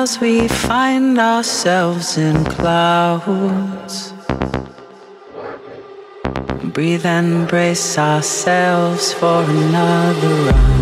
Miles, we find ourselves in clouds. Breathe and brace ourselves for another run.